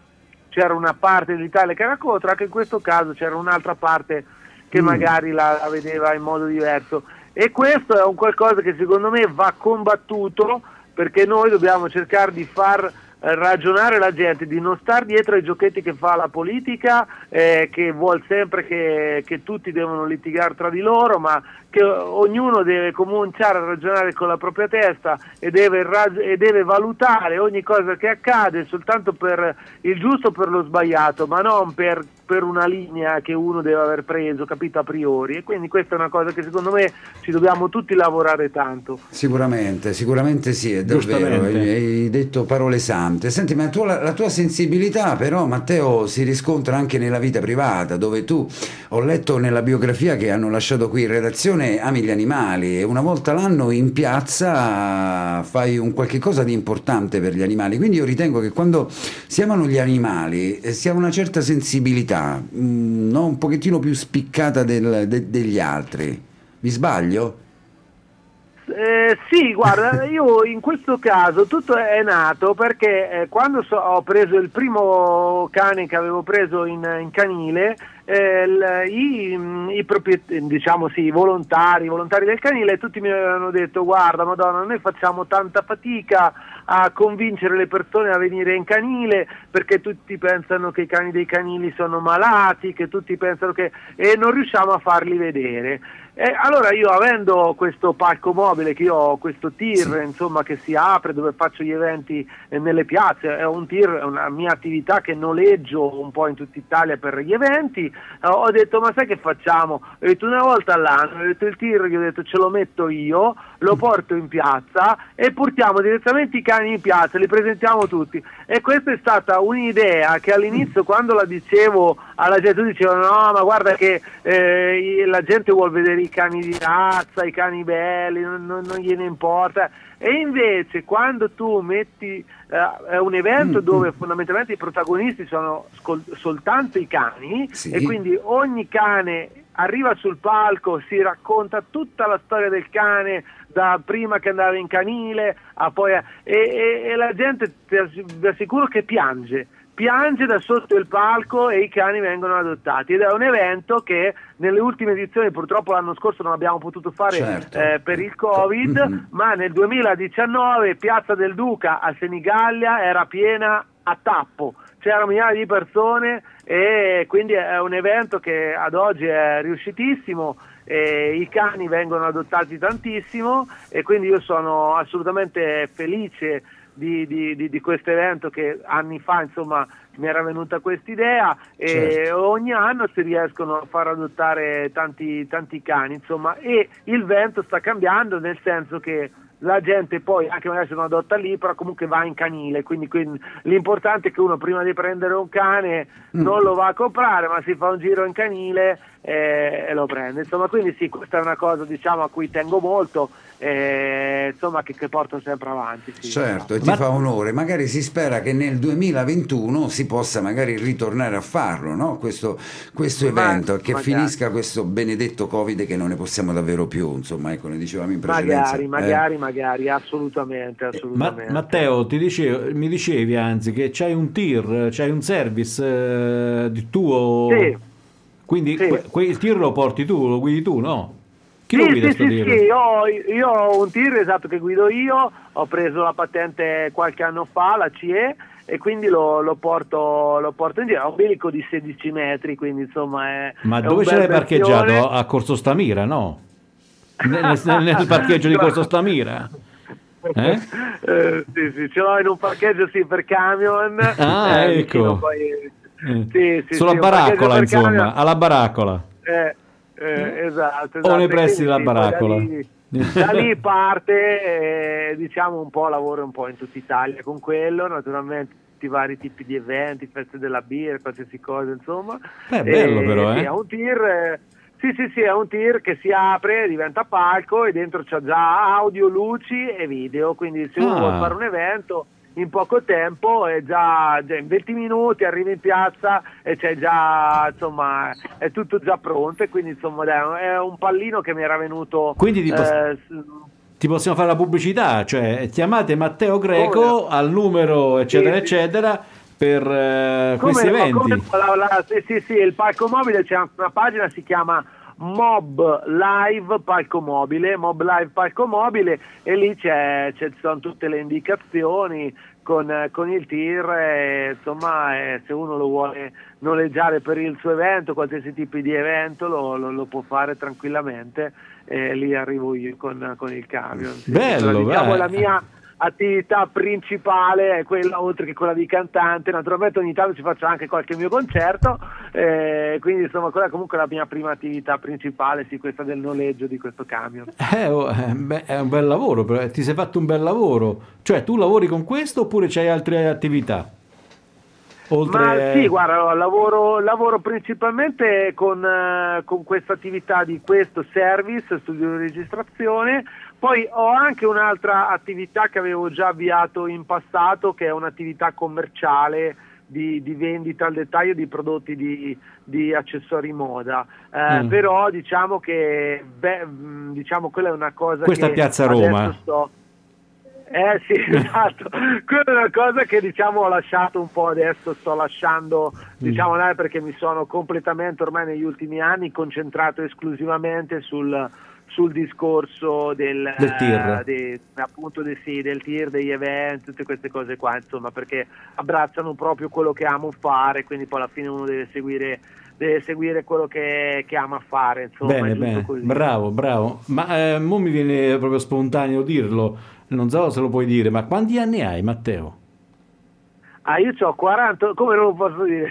F: c'era una parte dell'Italia che era contro, anche in questo caso c'era un'altra parte che
B: Mm.
F: magari la, la vedeva in modo diverso. E questo è un qualcosa che secondo me va combattuto perché noi dobbiamo cercare di far eh, ragionare la gente, di non star dietro ai giochetti che fa la politica, eh, che vuol sempre che, che tutti devono litigare tra di loro, ma che ognuno deve cominciare a ragionare con la propria testa e deve, rag- e deve valutare ogni cosa che accade soltanto per il giusto o per lo sbagliato, ma non per, per una linea che uno deve aver preso, capito, a priori. E quindi questa è una cosa che secondo me ci dobbiamo tutti lavorare tanto.
B: Sicuramente, sicuramente sì, è davvero, hai detto parole sante. Senti, ma tu- la, la tua sensibilità però, Matteo, si riscontra anche nella vita privata, dove tu, ho letto nella biografia che hanno lasciato qui in redazione, ami gli animali e una volta l'anno in piazza fai un qualche cosa di importante per gli animali. Quindi io ritengo che quando si amano gli animali eh, si ha una certa sensibilità, mm, no? un pochettino più spiccata del- de- degli altri. Vi sbaglio?
F: Eh, sì, guarda, io in questo caso tutto è nato perché eh, quando so- ho preso il primo cane che avevo preso in, in canile, eh, i, i propriet- diciamo sì, i volontari, i volontari del canile, tutti mi avevano detto guarda Madonna, noi facciamo tanta fatica a convincere le persone a venire in canile perché tutti pensano che i cani dei canili sono malati, che tutti pensano che... e non riusciamo a farli vedere. E allora io avendo questo palco mobile, che io ho questo tir insomma, che si apre dove faccio gli eventi eh, nelle piazze, è un tir, è una mia attività che noleggio un po' in tutta Italia per gli eventi, eh, ho detto ma sai che facciamo? Ho detto una volta all'anno, ho detto il tir, gli ho detto ce lo metto io, lo porto in piazza e portiamo direttamente i cani in piazza, li presentiamo tutti. E questa è stata un'idea che all'inizio quando la dicevo alla gente dicevano no ma guarda che eh, la gente vuole vedere i cani di razza, i cani belli, non, non- non gliene importa. E invece quando tu metti eh, un evento dove fondamentalmente i protagonisti sono scol- soltanto i cani
B: Sì.
F: e quindi ogni cane arriva sul palco, si racconta tutta la storia del cane da prima che andava in canile a poi e, e- e la gente ti assicuro che piange piange da sotto il palco e i cani vengono adottati ed è un evento che nelle ultime edizioni purtroppo l'anno scorso non abbiamo potuto fare
B: Certo.
F: eh, per il covid
B: Mhm.
F: ma nel 2019 Piazza del Duca a Senigallia era piena a tappo c'erano migliaia di persone e quindi è un evento che ad oggi è riuscitissimo i cani vengono adottati tantissimo e quindi io sono assolutamente felice di, di, di, di questo evento che anni fa insomma mi era venuta questa idea e
B: Certo.
F: ogni anno si riescono a far adottare tanti, tanti cani insomma e il vento sta cambiando nel senso che la gente poi anche magari se non adotta lì però comunque va in canile quindi, quindi l'importante è che uno prima di prendere un cane
B: Mm.
F: non lo va a comprare ma si fa un giro in canile eh, e lo prende insomma quindi sì questa è una cosa diciamo a cui tengo molto eh, insomma che, che porto sempre avanti sì.
B: Certo, e ti
A: Ma-
B: fa onore. Magari si spera che nel 2021 si possa magari ritornare a farlo, no? questo, questo
F: Ma-
B: evento, che
F: magari.
B: finisca questo benedetto Covid che non ne possiamo davvero più, insomma, ecco, ne dicevamo in precedenza.
F: magari
B: eh.
F: magari magari assolutamente
A: Ma-
F: assolutamente
A: Matteo, ti dicevo- mi dicevi anzi che c'hai un tir, c'hai un service eh, di tuo...
F: Sì.
A: Quindi
F: Sì.
A: que- que- il tir lo porti tu, lo guidi tu, no? Chi lo
F: Sì,
A: guida
F: sì, sì,
A: tir?
F: sì, io, ho- io ho un tir esatto che guido io, ho preso la patente qualche anno fa, la CE, e quindi lo, lo porto, lo porto in giro. È un bilico di 16 metri, quindi insomma è.
A: Ma
F: è
A: dove ce l'hai parcheggiato? A Corso Stamira, no? Nel, nel- nel parcheggio di Corso Stamira? Eh?
F: Eh, sì, sì, ce l'ho in un parcheggio sì per camion.
A: Ah,
F: eh,
A: ecco.
F: poi-. Sì, sì,
A: Sulla
F: sì,
A: baraccola, insomma,
F: camion.
A: alla baraccola.
F: Eh, eh, esatto,
A: O
F: esatto.
A: nei
F: E
A: pressi della
F: sì,
A: baraccola.
F: Da lì, da lì parte, eh, diciamo un po' lavoro un po' in tutta Italia con quello, naturalmente tutti i vari tipi di eventi, feste della birra, qualsiasi cosa, insomma.
A: Beh, bello
F: E,
A: però,
F: sì,
A: eh.
F: è un tir, eh, sì, sì, sì, è un tir che si apre, diventa palco e dentro c'è già audio, luci e video, quindi se uno
A: Ah.
F: vuole fare un evento in poco tempo è già, già in 20 minuti arrivi in piazza e c'è già insomma è tutto già pronto e quindi insomma dai, è un pallino che mi era venuto
A: Quindi ti poss-
F: eh,
A: Ti possiamo fare la pubblicità, cioè chiamate Matteo Greco
F: Come?
A: al numero eccetera
F: Sì, sì.
A: eccetera per eh,
F: come-
A: questi eventi.
F: come- la- la- sì, sì, sì, il palco mobile c'è una pagina si chiama Mob Live Palco Mobile, Mob Live Palco Mobile e lì c'è, c'è- ci sono tutte le indicazioni con, con il tir, e, insomma eh, se uno lo vuole noleggiare per il suo evento, qualsiasi tipo di evento lo, lo- lo può fare tranquillamente e lì arrivo io con, con il camion. sì.
A: Bello,
F: diciamo la mia attività principale è quella oltre che quella di cantante naturalmente ogni tanto ci faccio anche qualche mio concerto eh, quindi insomma quella è comunque la mia prima attività principale sì questa del noleggio di questo camion
A: Eh, oh, eh, beh, è un bel lavoro, però, ti sei fatto un bel lavoro. Cioè, tu lavori con questo oppure c'hai altre attività? Oltre
F: Ma sì, guarda, lavoro, lavoro principalmente con, eh, con questa attività di questo service, studio di registrazione, poi ho anche un'altra attività che avevo già avviato in passato, che è un'attività commerciale di, di vendita al dettaglio di prodotti di, di accessori moda. Eh,
A: Mm.
F: Però diciamo che beh, mh, diciamo quella è una cosa
A: Questa
F: che
A: Piazza Roma.
F: sto- eh sì, esatto. Quella è una cosa che diciamo ho lasciato un po' adesso, sto lasciando, diciamo, dai, perché mi sono completamente ormai negli ultimi anni concentrato esclusivamente sul, sul discorso del,
A: Del tir.
F: de- appunto de- sì, del tir, degli eventi, tutte queste cose qua, insomma, perché abbracciano proprio quello che amo fare, quindi poi alla fine uno deve seguire, deve seguire quello che, che ama fare, insomma,
A: Bene, bene,
F: così.
A: bravo, bravo. Ma eh, mo mi viene proprio spontaneo dirlo, non so se lo puoi dire, ma quanti anni hai, Matteo?
F: Ah, io ho 40, come non posso dire?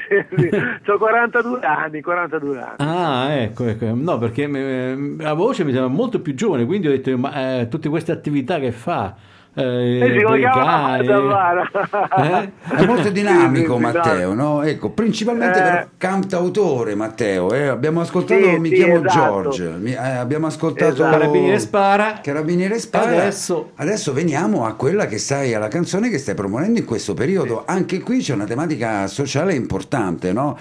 F: ho 42 anni, 42 anni.
A: Ah, ecco, ecco. No, perché la voce mi sembra molto più giovane, quindi ho detto, ma eh, tutte queste attività che fa, eh,
F: Eh
A: eh?
B: È molto dinamico
F: Sì,
B: Matteo, no? Ecco, principalmente
F: Eh.
B: però cantautore Matteo, eh? abbiamo ascoltato
F: Sì,
B: Mi
F: sì,
B: chiamo
F: esatto.
B: George, Mi- eh, abbiamo ascoltato
F: Esatto.
A: Carabiniere spara.
B: Carabiniere spara.
A: Adesso-
B: Adesso veniamo a quella che stai, alla canzone che stai promuovendo in questo periodo. Anche qui c'è una tematica sociale importante, no?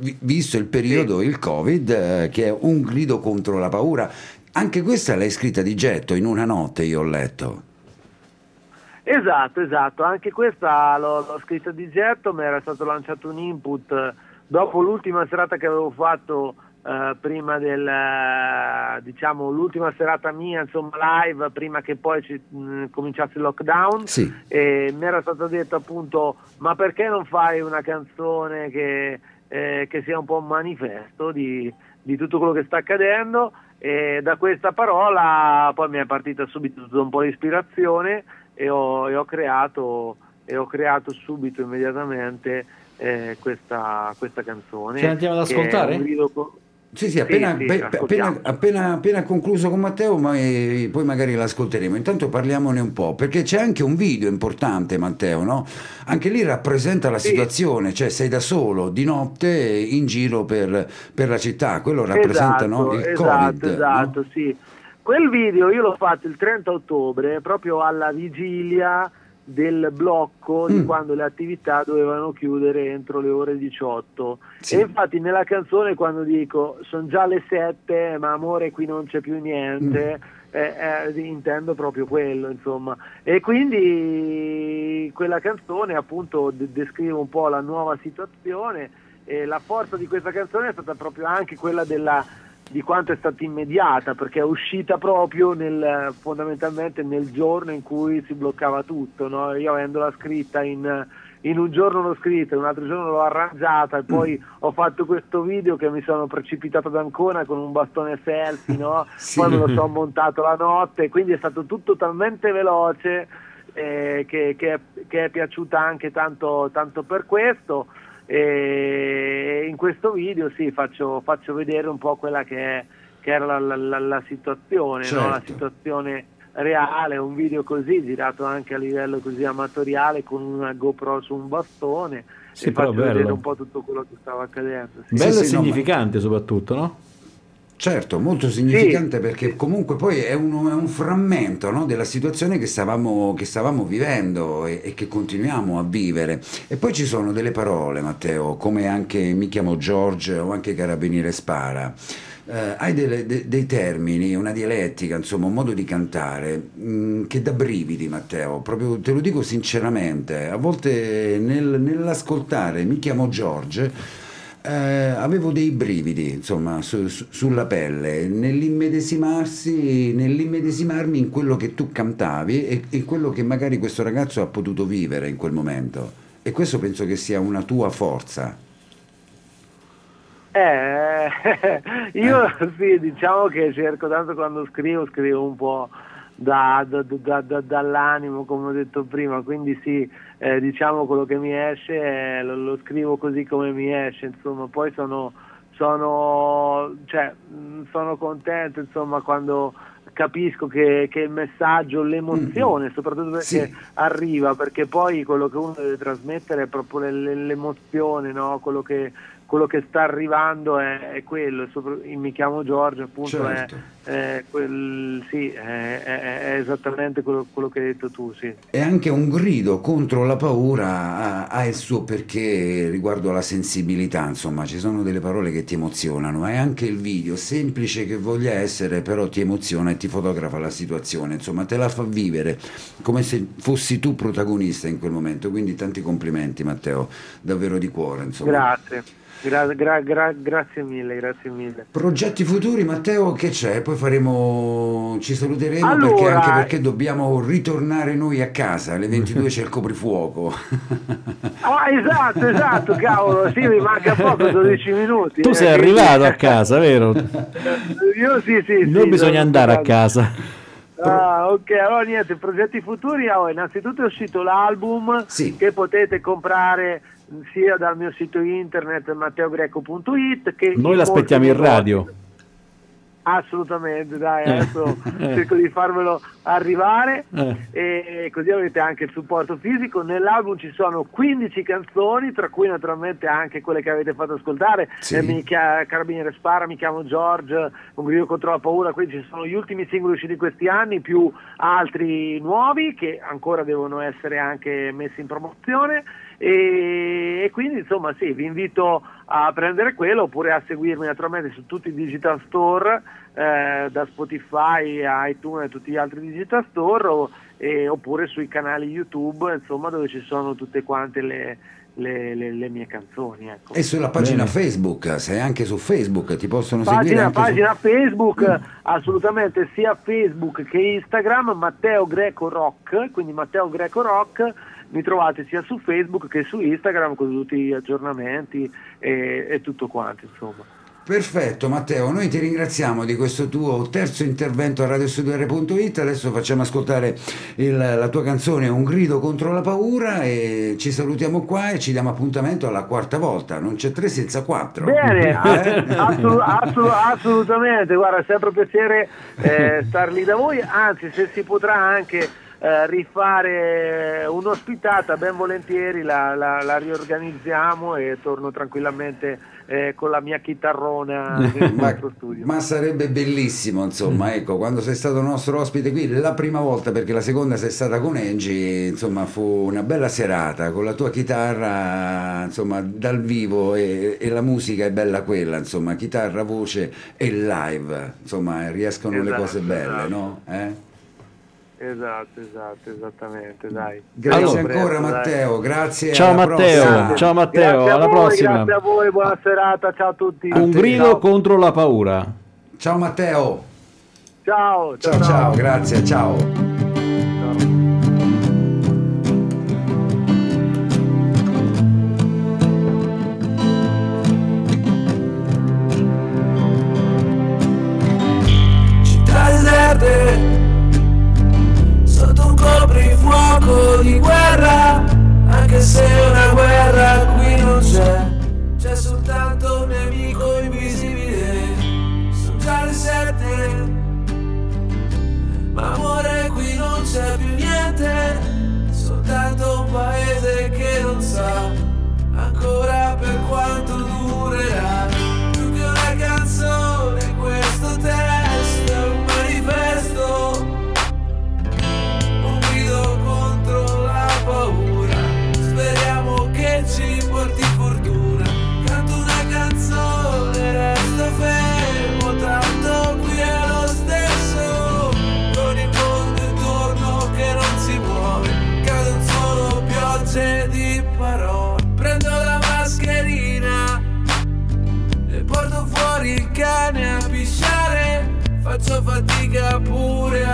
B: Vi- Visto il periodo, il Covid, eh, che è un grido contro la paura. Anche questa l'hai scritta di getto in una notte, io ho letto.
F: Esatto, esatto, anche questa l'ho, l'ho scritta di getto, mi era stato lanciato un input eh, dopo l'ultima serata che avevo fatto eh, prima del, eh, diciamo, l'ultima serata mia, insomma, live, prima che poi ci, mh, cominciasse il lockdown.
B: Sì.
F: e mi era stato detto appunto ma perché non fai una canzone che, eh, che sia un po' un manifesto di, di tutto quello che sta accadendo E da questa parola poi mi è partita subito un po' l'ispirazione e ho, e ho, creato, e ho creato subito, immediatamente, eh, questa, questa canzone.
A: Ci andiamo ad ascoltare?
B: Sì, sì, appena, sì, sì, appena, appena, appena, concluso con Matteo, ma, eh, poi magari l'ascolteremo. Intanto parliamone un po', perché c'è anche un video importante, Matteo, no? Anche lì rappresenta la sì. situazione, cioè sei da solo di notte in giro per, per la città, quello rappresenta
F: esatto,
B: no?
F: il esatto, Covid. Esatto, no? sì. Quel video io l'ho fatto il 30 ottobre, proprio alla vigilia del blocco mm. di quando le attività dovevano chiudere entro le ore 18 sì. e infatti nella canzone quando dico sono già le 7 ma amore qui non c'è più niente mm. eh, eh, intendo proprio quello insomma e quindi quella canzone appunto de- descrive un po' la nuova situazione e la forza di questa canzone è stata proprio anche quella della di quanto è stata immediata perché è uscita proprio nel, fondamentalmente nel giorno in cui si bloccava tutto no? io avendola scritta in, in, un giorno l'ho scritta in un altro giorno l'ho arrangiata e poi mm. ho fatto questo video che mi sono precipitato ad Ancona con un bastone selfie no? sì. poi me lo sono montato la notte quindi è stato tutto talmente veloce eh, che, che, che, è, piaciuta anche tanto, tanto per questo e in questo video sì, faccio, faccio vedere un po' quella che, è, che era la, la, la situazione, certo. no? la situazione reale, un video così girato anche a livello così amatoriale con una GoPro su un bastone sì, e faccio bello. vedere un po' tutto quello che stava accadendo.
A: Sì. Bello sì, e significante no, ma... soprattutto, no?
B: Certo, molto significante sì. perché comunque poi è un, è un frammento no, della situazione che stavamo, che stavamo vivendo e, e, che continuiamo a vivere. E poi ci sono delle parole, Matteo, come anche mi chiamo George o anche Carabiniere Spara. Eh, hai delle, de, dei termini, una dialettica, insomma, un modo di cantare mh, mm, che dà brividi, Matteo, proprio te lo dico sinceramente. A volte nel, nell'ascoltare mi chiamo George eh, avevo dei brividi insomma su, su, sulla pelle. Nell'immedesimarsi nell'immedesimarmi in quello che tu cantavi e, e quello che magari questo ragazzo ha potuto vivere in quel momento. E questo penso che sia una tua forza.
F: Eh, io eh. sì, diciamo che cerco tanto quando scrivo, scrivo un po' da, da, da, dall'animo, come ho detto prima, quindi sì, eh, diciamo quello che mi esce eh, lo, lo, scrivo così come mi esce, insomma, poi sono, sono, cioè, sono contento insomma, quando capisco che, che, il messaggio, l'emozione, mm-hmm. soprattutto perché sì. arriva, perché poi quello che uno deve trasmettere è proprio l'emozione, no? quello che quello che sta arrivando è, è quello, mi chiamo Giorgio, appunto certo. è, è, quel, sì, è, è, esattamente quello, quello, che hai detto tu. Sì.
B: E anche un grido contro la paura ha, il suo perché riguardo alla sensibilità, insomma ci sono delle parole che ti emozionano e anche il video, semplice che voglia essere, però ti emoziona e ti fotografa la situazione, insomma te la fa vivere come se fossi tu protagonista in quel momento, quindi tanti complimenti Matteo, davvero di cuore. Insomma.
F: Grazie. Gra, gra, gra, grazie mille, grazie mille.
B: Progetti futuri, Matteo, che c'è? Poi faremo, ci saluteremo allora, perché anche perché dobbiamo ritornare noi a casa, alle 22 c'è il coprifuoco.
F: ah, esatto, esatto, cavolo, sì, mi manca poco, 12 minuti.
A: Tu eh, sei arrivato a casa, vero?
F: Io sì, sì.
A: Noi sì, bisogna andare a casa.
F: Ah, ok, allora niente, progetti futuri, oh, innanzitutto è uscito l'album sì. che potete comprare sia dal mio sito internet matteogreco.it che
A: noi l'aspettiamo in radio
F: assolutamente dai eh. adesso eh. cerco di farvelo arrivare eh. e così avete anche il supporto fisico nell'album ci sono 15 canzoni tra cui naturalmente anche quelle che avete fatto ascoltare sì. eh, mi Carabiniere Spara mi chiamo George un grido contro la paura quindi ci sono gli ultimi singoli usciti questi anni più altri nuovi che ancora devono essere anche messi in promozione e, e, quindi insomma sì, vi invito a prendere quello oppure a seguirmi naturalmente su tutti i digital store, eh, da Spotify a iTunes e tutti gli altri digital store o, e, oppure sui canali YouTube, insomma dove ci sono tutte quante le, le, le, le, mie canzoni. Ecco.
B: E sulla pagina Bene. Facebook, sei anche su Facebook, ti possono
F: pagina,
B: seguire anche
F: pagina su... Facebook, mm. assolutamente sia Facebook che Instagram, Matteo Greco Rock, quindi Matteo Greco Rock mi trovate sia su Facebook che su Instagram con tutti gli aggiornamenti e, e tutto quanto insomma.
B: Perfetto Matteo, noi ti ringraziamo di questo tuo terzo intervento a radiostudio.it, adesso facciamo ascoltare il- la tua canzone Un grido contro la paura e ci salutiamo qua e ci diamo appuntamento alla quarta volta, non c'è tre senza quattro.
F: Bene,
B: Eh?
F: assolut- assolut- assolutamente, guarda, è sempre un piacere eh, star lì da voi, anzi se si potrà anche eh, rifare un'ospitata, ben volentieri la, la- la riorganizziamo e torno tranquillamente eh, con la mia chitarrona nel
B: Ma,
F: nostro studio.
B: ma sarebbe bellissimo, insomma, ecco, quando sei stato nostro ospite qui la prima volta, perché la seconda sei stata con Angie, insomma, fu una bella serata con la tua chitarra, insomma, dal vivo e, e la musica è bella quella, insomma, chitarra, voce e live, insomma, riescono le
F: Esatto,
B: cose belle,
F: esatto.
B: no? Eh?
F: Esatto, esatto, esattamente, dai.
B: Grazie
F: Ciao,
B: ancora
F: presto, dai.
B: Matteo, grazie.
A: Ciao,
B: alla
A: Matteo.
B: prossima.
A: Ciao, Matteo, alla
F: voi,
A: prossima.
F: Grazie a voi, buona serata, ciao a tutti.
A: Un grido
F: Ciao.
A: contro la paura.
B: Ciao Matteo.
F: Ciao,
B: Ciao ciao, grazie, ciao.
E: Fatica pure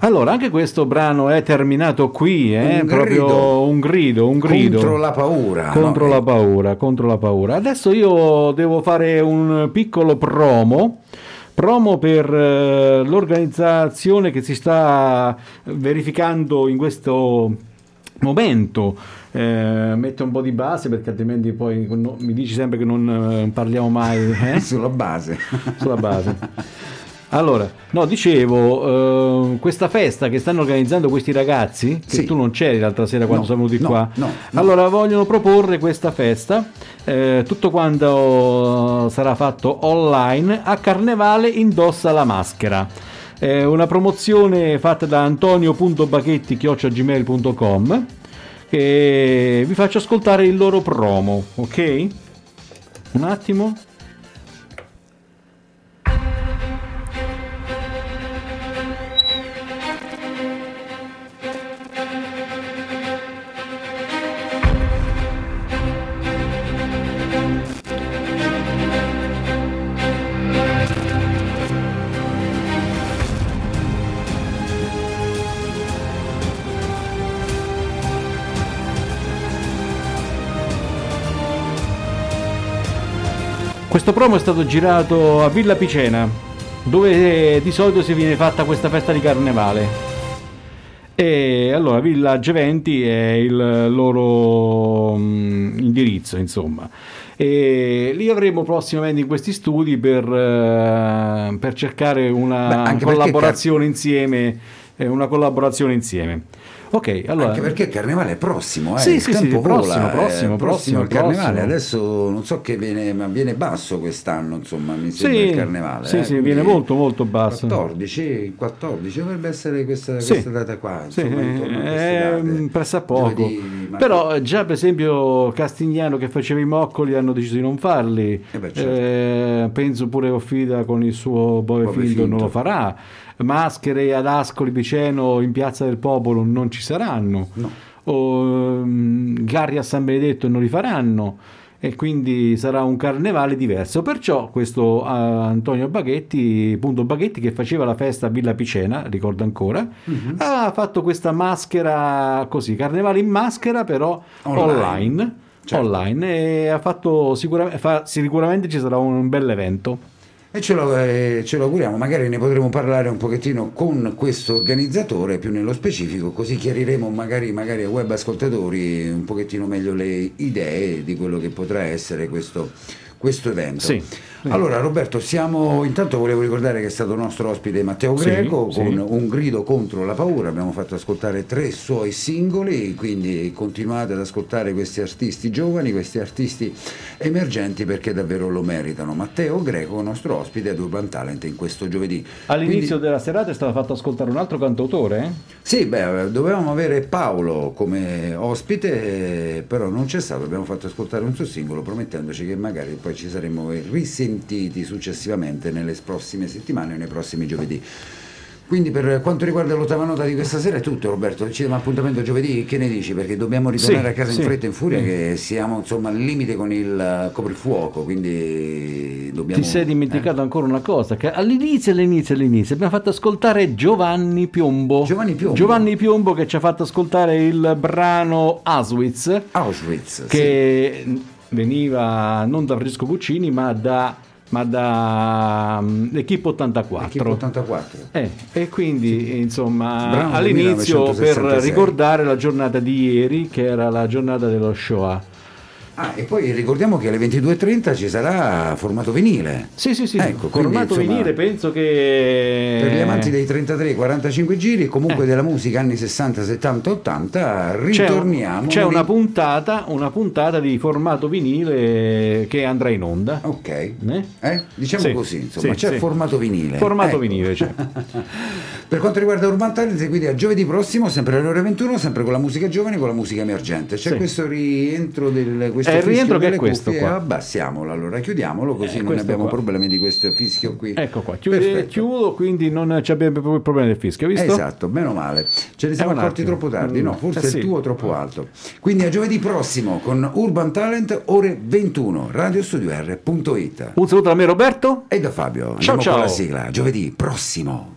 A: Allora, anche questo brano è terminato qui, eh?
B: Un
A: proprio
B: grido.
A: un grido, un grido.
B: Contro la paura.
A: Contro
B: no?
A: la paura, contro la paura. Adesso io devo fare un piccolo promo. Promo per eh, l'organizzazione che si sta verificando in questo momento. Eh, metto un po' di base perché altrimenti poi no- mi dici sempre che non eh, parliamo mai eh?
B: Sulla base.
A: sulla base. Allora, no, dicevo, eh, questa festa che stanno organizzando questi ragazzi, che
B: Sì.
A: tu non c'eri l'altra sera quando
B: No,
A: siamo venuti
B: no,
A: qua,
B: no,
A: allora vogliono proporre questa festa, eh, tutto quanto sarà fatto online, a Carnevale indossa la maschera. È una promozione fatta da antonio.bachetti.gmail.com che vi faccio ascoltare il loro promo, ok? Un attimo. Questo promo è stato girato a Villa Picena, dove di solito si viene fatta questa festa di carnevale. E allora Villa Geventi è il loro mm, indirizzo, insomma. E li avremo prossimamente in questi studi per, eh, per cercare una
B: Beh, perché
A: collaborazione insieme. Eh, Una collaborazione insieme. Ok, allora.
B: Anche perché il carnevale è prossimo, eh?
A: Sì,
B: il
A: sì, sì,
B: tempo
A: prossimo,
B: vola,
A: prossimo,
B: eh,
A: prossimo,
B: il carnevale. Adesso non so che viene, ma viene basso quest'anno, insomma, mi sembra
A: Sì,
B: il carnevale.
A: sì,
B: eh,
A: sì, viene molto, molto basso.
B: 14, 14 dovrebbe essere questa,
A: Sì.
B: questa data qua.
A: Sì,
B: insomma, intorno a queste
A: eh,
B: date.
A: pressa poco.
B: Giovedì.
A: Però eh, già per esempio Castigliano che faceva i moccoli hanno deciso di non farli.
B: Eh beh, certo.
A: Eh, penso pure Offida con il suo Bove
B: Bove
A: Finto non lo farà. Maschere ad Ascoli Piceno in Piazza del Popolo non ci saranno.
B: No.
A: O, ehm, Garri a San Benedetto non li faranno. E quindi sarà un carnevale diverso. Perciò questo eh, Antonio Baghetti, punto Baghetti, che faceva la festa a Villa Picena, ricordo ancora,
B: Mhm.
A: ha fatto questa maschera così, carnevale in maschera, però
B: Online.
A: online.
B: Certo.
A: online, e ha fatto sicuramente, fa- sicuramente ci sarà un bel evento.
B: E ce lo, eh, ce lo auguriamo, magari ne potremo parlare un pochettino con questo organizzatore più nello specifico, così chiariremo magari, magari ai web ascoltatori un pochettino meglio le idee di quello che potrà essere questo, questo evento.
A: Sì.
B: Allora Roberto, siamo, intanto volevo ricordare che è stato nostro ospite Matteo
A: Sì,
B: Greco
A: sì.
B: con Un grido contro la paura, abbiamo fatto ascoltare tre suoi singoli, quindi continuate ad ascoltare questi artisti giovani, questi artisti emergenti perché davvero lo meritano. Matteo Greco, nostro ospite ad Urban Talent in questo giovedì.
A: All'inizio
B: Quindi-
A: della serata è stato fatto ascoltare un altro cantautore. eh?
B: sì, beh, dovevamo avere Paolo come ospite, però non c'è stato, abbiamo fatto ascoltare un suo singolo promettendoci che magari poi ci saremmo risentiti successivamente nelle prossime settimane o nei prossimi giovedì. Quindi per quanto riguarda l'ottava nota di questa sera è tutto Roberto, ci diamo appuntamento giovedì, che ne dici? Perché dobbiamo ritornare
A: Sì,
B: a casa
A: sì.
B: in fretta e in furia
A: Mm.
B: che siamo insomma al limite con il eh, coprifuoco, quindi dobbiamo...
A: Ti sei
B: eh?
A: dimenticato ancora una cosa, che all'inizio, all'inizio, all'inizio abbiamo fatto ascoltare Giovanni Piombo.
B: Giovanni Piombo.
A: Giovanni Piombo che ci ha fatto ascoltare il brano Auschwitz,
B: Auschwitz, sì.
A: Veniva non da Francesco Puccini ma da, ma da um, Equipe 84.
B: Equipe 84.
A: Eh, e quindi insomma
B: Brano del
A: all'inizio per
B: 1966.
A: ricordare la giornata di ieri che era la giornata dello Shoah.
B: Ah, e poi ricordiamo che alle 22.30 ci sarà formato vinile.
A: Sì, sì, sì,
B: Ecco, quindi,
A: formato
B: insomma,
A: vinile penso che...
B: Per gli amanti dei 33-45 giri, comunque
A: Eh.
B: della musica anni 60, 70, 80, ritorniamo.
A: C'è, una, puntata, una puntata di formato vinile che andrà in onda.
B: Ok.
A: Eh?
B: Eh? Diciamo
A: Sì,
B: così, insomma,
A: sì,
B: c'è
A: sì.
B: formato vinile.
A: Formato
B: Ecco.
A: vinile, c'è.
B: per quanto riguarda Urban Talent, quindi a giovedì prossimo, sempre alle ore 21, sempre con la musica giovane, con la musica emergente. C'è
A: Sì.
B: questo rientro del questo
A: È il
B: fischio
A: rientro che è questo
B: cuffie,
A: qua.
B: abbassiamolo, allora chiudiamolo così
A: Eh,
B: non abbiamo
A: qua.
B: problemi di questo fischio qui.
A: Ecco qua,
B: Perfetto.
A: chiudo, quindi non abbiamo problema del fischio, visto?
B: Esatto, meno male. Ce ne siamo accorti
A: attimo.
B: troppo tardi, no,
A: Mm,
B: forse
A: eh sì.
B: il tuo troppo alto. Quindi a giovedì prossimo con Urban Talent, ore 21, radiostudio.it.
A: Un saluto da me Roberto,
B: E da Fabio,
A: Ciao,
B: andiamo
A: ciao.
B: con la sigla, giovedì prossimo.